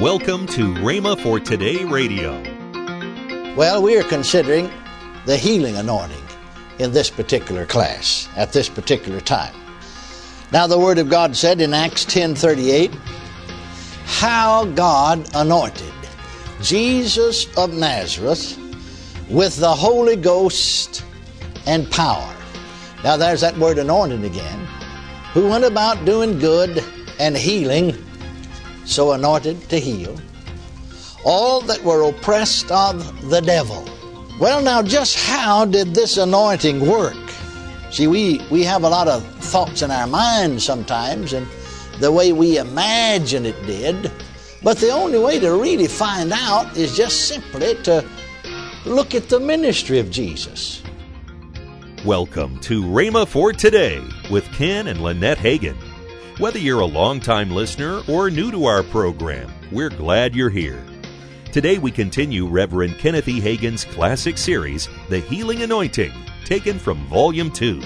Welcome to Rhema for Today Radio. Well, we are considering the healing anointing in this particular class at this particular time. Now the word of God said in Acts 10:38 how God anointed Jesus of Nazareth with the Holy Ghost and power. Now there's that word anointed again. Who went about doing good and healing, so anointed to heal, all that were oppressed of the devil. Well, now, just how did this anointing work? See, we, we have a lot of thoughts in our minds sometimes, and the way we imagine it did. But the only way to really find out is just simply to look at the ministry of Jesus. Welcome to Rhema for Today with Ken and Lynette Hagin. Whether you're a longtime listener or new to our program, we're glad you're here. Today we continue Reverend Kenneth E. Hagin's classic series, The Healing Anointing, taken from Volume 2.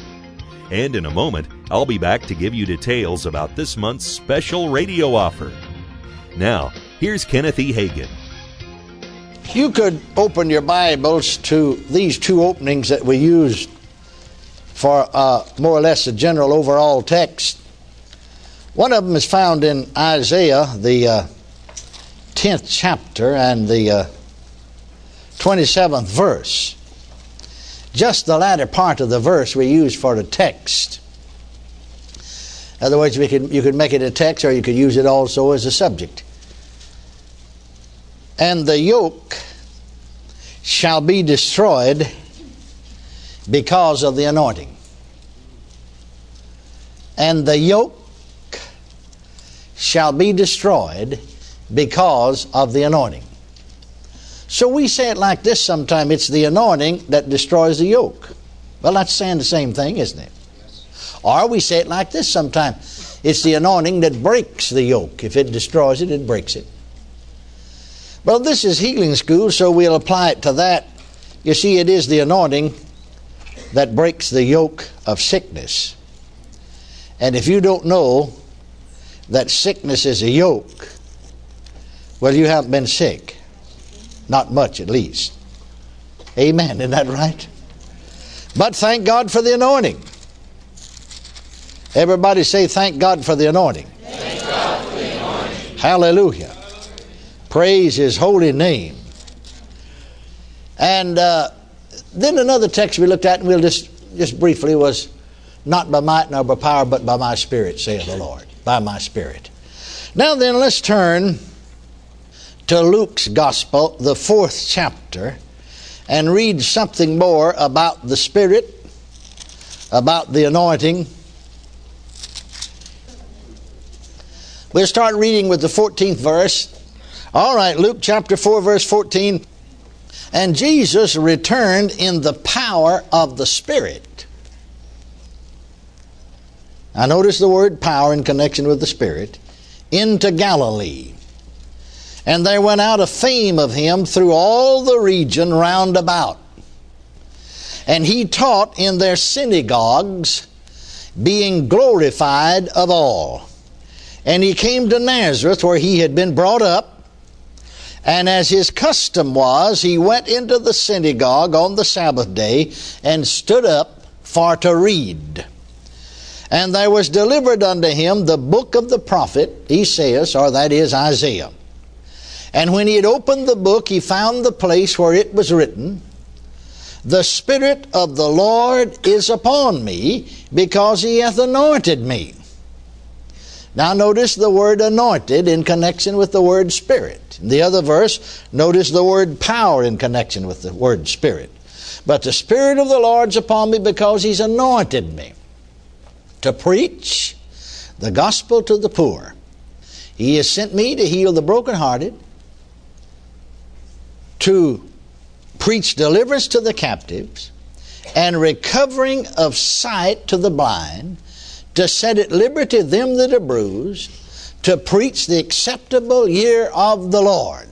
And in a moment, I'll be back to give you details about this month's special radio offer. Now, here's Kenneth E. Hagin. You could open your Bibles to these two openings that we used for uh, more or less a general overall text. One of them is found in Isaiah, the uh, 10th chapter and the uh, 27th verse. Just the latter part of the verse we use for the text. In other words, we could, you could make it a text or you could use it also as a subject. And the yoke shall be destroyed because of the anointing. And the yoke shall be destroyed because of the anointing. So we say it like this sometimes it's the anointing that destroys the yoke. Well, that's saying the same thing, isn't it? Yes. Or we say it like this sometimes it's the anointing that breaks the yoke. If it destroys it, it breaks it. Well, this is healing school, so we'll apply it to that. You see, it is the anointing that breaks the yoke of sickness. And if you don't know that sickness is a yoke, well, you haven't been sick. Not much, at least. Amen. Isn't that right? But thank God for the anointing. Everybody say, Thank God for the anointing. For the anointing. Hallelujah. Praise His holy name. And uh, then another text we looked at, and we'll just, just briefly, was not by might nor by power, but by my spirit, saith the Lord. By my spirit. Now then, let's turn to Luke's Gospel, the fourth chapter, and read something more about the Spirit, about the anointing. We'll start reading with the 14th verse. All right, Luke chapter 4, verse 14. And Jesus returned in the power of the Spirit. Now, notice the word power in connection with the Spirit. Into Galilee and there went out a fame of him through all the region round about. And he taught in their synagogues, being glorified of all. And he came to Nazareth, where he had been brought up. And as his custom was, he went into the synagogue on the Sabbath day and stood up for to read. And there was delivered unto him the book of the prophet Esaias, or that is Isaiah. And when he had opened the book, he found the place where it was written, The Spirit of the Lord is upon me, because he hath anointed me. Now notice the word anointed in connection with the word spirit. In the other verse, notice the word power in connection with the word spirit. But the Spirit of the Lord's upon me because he's anointed me to preach the gospel to the poor. He has sent me to heal the brokenhearted, to preach deliverance to the captives and recovering of sight to the blind, to set at liberty them that are bruised, to preach the acceptable year of the Lord.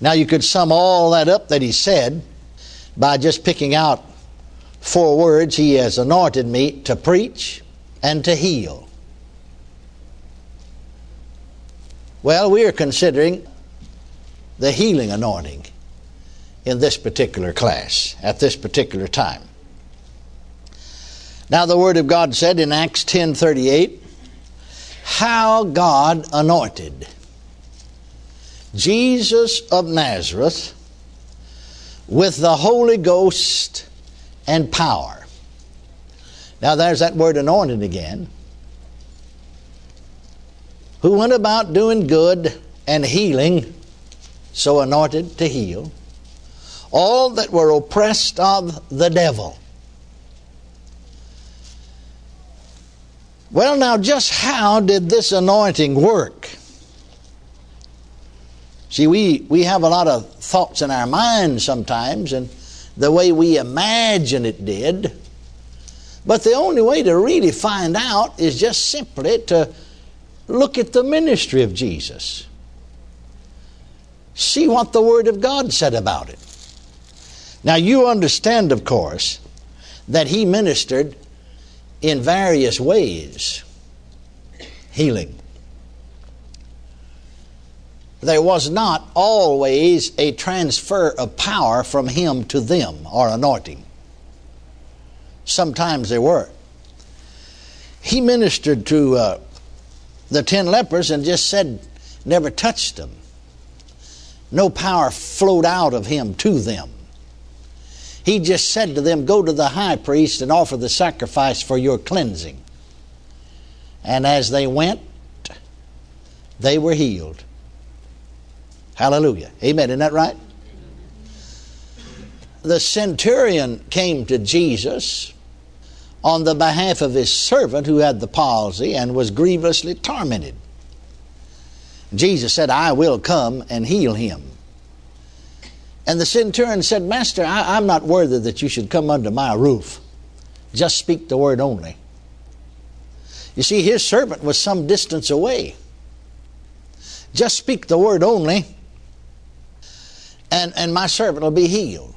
Now you could sum all that up that he said by just picking out four words He has anointed me to preach and to heal. Well, we are considering the healing anointing in this particular class at this particular time. Now the word of God said in Acts 10:38 how God anointed Jesus of Nazareth with the Holy Ghost and power. Now there's that word anointed again. Who went about doing good and healing, so anointed to heal, all that were oppressed of the devil. Well, now, just how did this anointing work? See, we, we have a lot of thoughts in our minds sometimes, and the way we imagine it did. But the only way to really find out is just simply to look at the ministry of Jesus. See what the Word of God said about it. Now, you understand, of course, that He ministered in various ways healing. There was not always a transfer of power from him to them or anointing. Sometimes there were. He ministered to uh, the ten lepers and just said, never touched them. No power flowed out of him to them. He just said to them, Go to the high priest and offer the sacrifice for your cleansing. And as they went, they were healed. Hallelujah. Amen. Isn't that right? The centurion came to Jesus on the behalf of his servant who had the palsy and was grievously tormented. Jesus said, I will come and heal him. And the centurion said, Master, I, am not worthy that you should come under my roof. Just speak the word only. You see, his servant was some distance away. Just speak the word only, and, and my servant will be healed.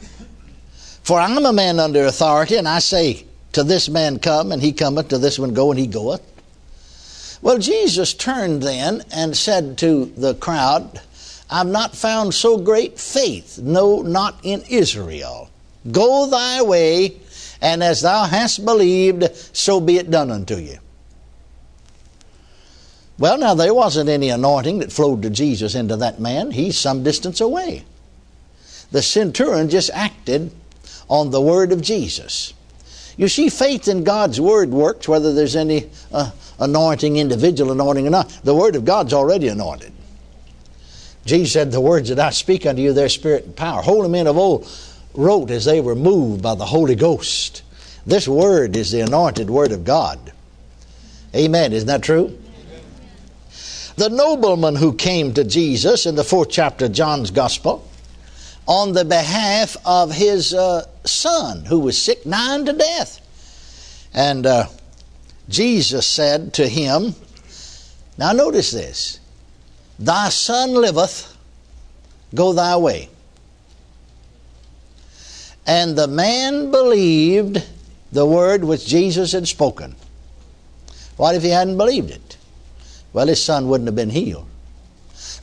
For I'm a man under authority, and I say to this man, Come, and he cometh, to this one, Go, and he goeth. Well, Jesus turned then and said to the crowd, I've not found so great faith, no, not in Israel. Go thy way, and as thou hast believed, so be it done unto you. Well, now, there wasn't any anointing that flowed to Jesus into that man. He's some distance away. The centurion just acted on the word of Jesus. You see, faith in God's word works whether there's any uh, anointing, individual anointing or not. The word of God's already anointed. Jesus said, The words that I speak unto you, their spirit and power. Holy men of old wrote as they were moved by the Holy Ghost. This word is the anointed word of God. Amen. Isn't that true? The nobleman who came to Jesus in the fourth chapter of John's Gospel on the behalf of his uh, son who was sick nine to death. And uh, Jesus said to him, Now notice this. Thy son liveth, go thy way. And the man believed the word which Jesus had spoken. What if he hadn't believed it? Well, his son wouldn't have been healed.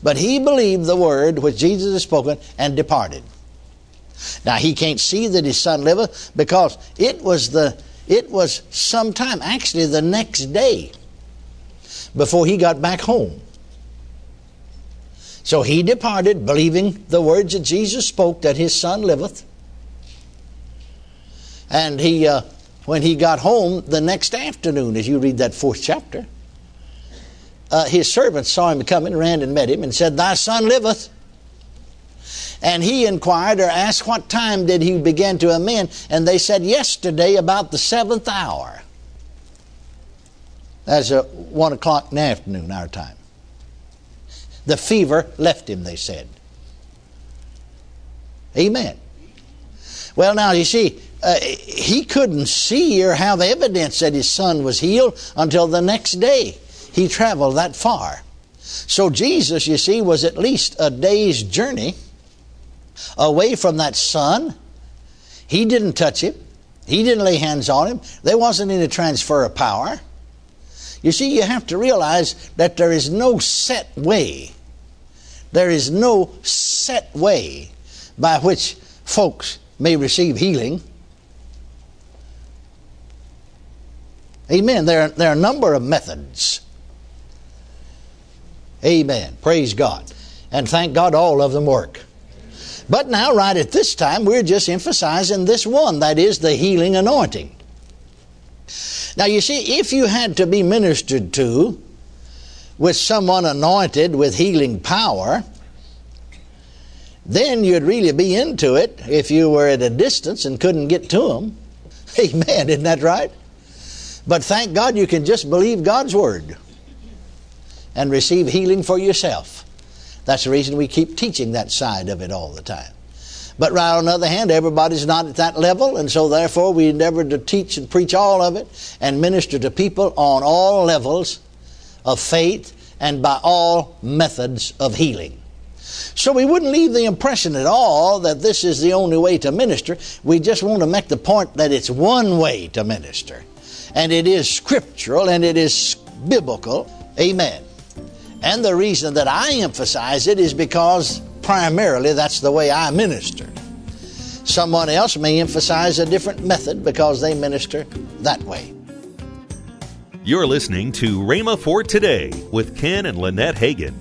But he believed the word which Jesus had spoken and departed. Now he can't see that his son liveth because it was the it was sometime actually the next day before he got back home. So he departed, believing the words that Jesus spoke that his son liveth. And he, uh, when he got home the next afternoon, as you read that fourth chapter, uh, his servants saw him coming, ran and met him, and said, Thy son liveth. And he inquired or asked, What time did he begin to amend? And they said, Yesterday, about the seventh hour. That's at one o'clock in the afternoon, our time. The fever left him, they said. Amen. Well, now, you see, uh, he couldn't see or have evidence that his son was healed until the next day. He traveled that far. So, Jesus, you see, was at least a day's journey away from that son. He didn't touch him, he didn't lay hands on him. There wasn't any transfer of power. You see, you have to realize that there is no set way. There is no set way by which folks may receive healing. Amen. There, there are a number of methods. Amen. Praise God. And thank God all of them work. But now, right at this time, we're just emphasizing this one that is the healing anointing. Now, you see, if you had to be ministered to with someone anointed with healing power, then you'd really be into it if you were at a distance and couldn't get to them. Amen, isn't that right? But thank God you can just believe God's Word and receive healing for yourself. That's the reason we keep teaching that side of it all the time. But right on the other hand, everybody's not at that level, and so therefore we endeavor to teach and preach all of it and minister to people on all levels of faith and by all methods of healing. So we wouldn't leave the impression at all that this is the only way to minister. We just want to make the point that it's one way to minister. And it is scriptural and it is biblical. Amen. And the reason that I emphasize it is because primarily that's the way I minister. Someone else may emphasize a different method because they minister that way. You're listening to Rhema for Today with Ken and Lynette Hagin.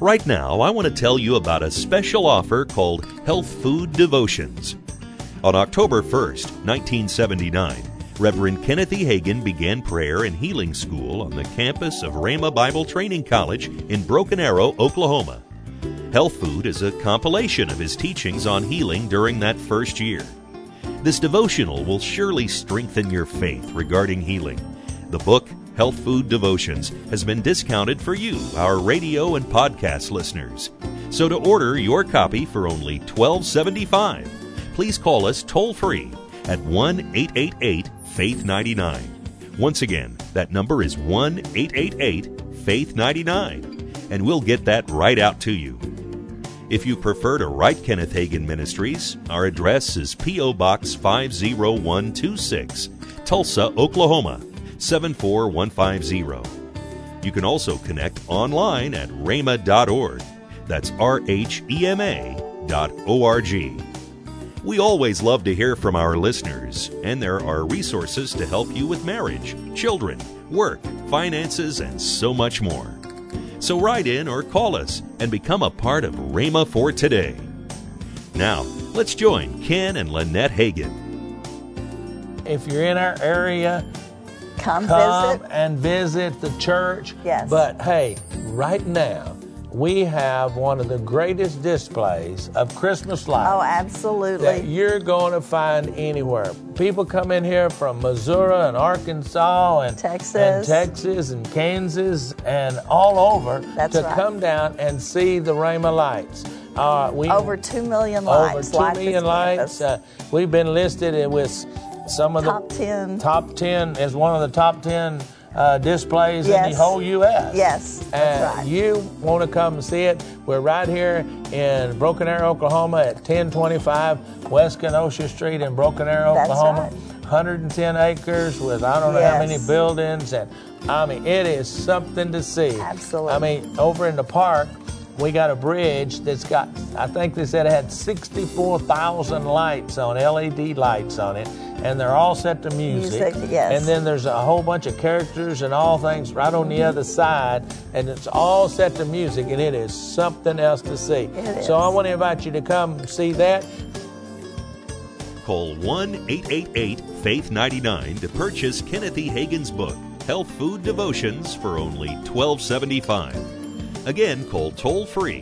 Right now, I want to tell you about a special offer called Health Food Devotions. On October 1st, 1979, Reverend Kenneth E. Hagin began prayer and healing school on the campus of Rhema Bible Training College in Broken Arrow, Oklahoma. Health Food is a compilation of his teachings on healing during that first year. This devotional will surely strengthen your faith regarding healing. The book, Health Food Devotions, has been discounted for you, our radio and podcast listeners. So to order your copy for only $12.75, please call us toll free at 1 888 Faith 99. Once again, that number is 1 888 Faith 99, and we'll get that right out to you. If you prefer to write Kenneth Hagin Ministries, our address is P.O. Box 50126, Tulsa, Oklahoma 74150. You can also connect online at rhema.org. That's R H E M A dot O R G. We always love to hear from our listeners, and there are resources to help you with marriage, children, work, finances, and so much more. So write in or call us and become a part of Rhema for today. Now, let's join Ken and Lynette Hagin. If you're in our area, Come, come visit. and visit the church. Yes. But hey, right now, we have one of the greatest displays of Christmas lights. Oh, absolutely. that you're going to find anywhere. People come in here from Missouri and Arkansas and Texas. and Texas and Kansas and all over That's to right. come down and see the Rhema lights. Uh, we Over 2 million over lights. two light million lights. Uh, we've been listed with some of Top the 10. top ten as one of the top ten uh, displays in the whole U.S. Yes, that's and right. you want to come and see it? We're right here in Broken Arrow, Oklahoma, at 1025 West Kenosha Street in Broken Arrow, That's Oklahoma. right. 110 acres with I don't know how many Yes. buildings, and I mean it is something to see. Absolutely. I mean, over in the park, we got a bridge that's got, I think they said it had 64,000 lights on, LED lights on it, and they're all set to music. Music, yes. And then there's a whole bunch of characters and all things right on the other side, and it's all set to music, and it is something else to see. It so I want to invite you to come see that. Call 1 888 Faith 99 to purchase Kenneth E. Hagin's book, Health Food Devotions, for only $12.75. Again, call toll free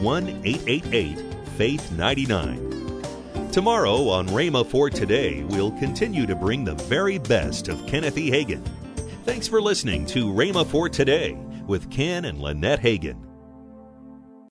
1 888 Faith 99. Tomorrow on Rhema for Today, we'll continue to bring the very best of Kenneth E. Hagin. Thanks for listening to Rhema for Today with Ken and Lynette Hagin.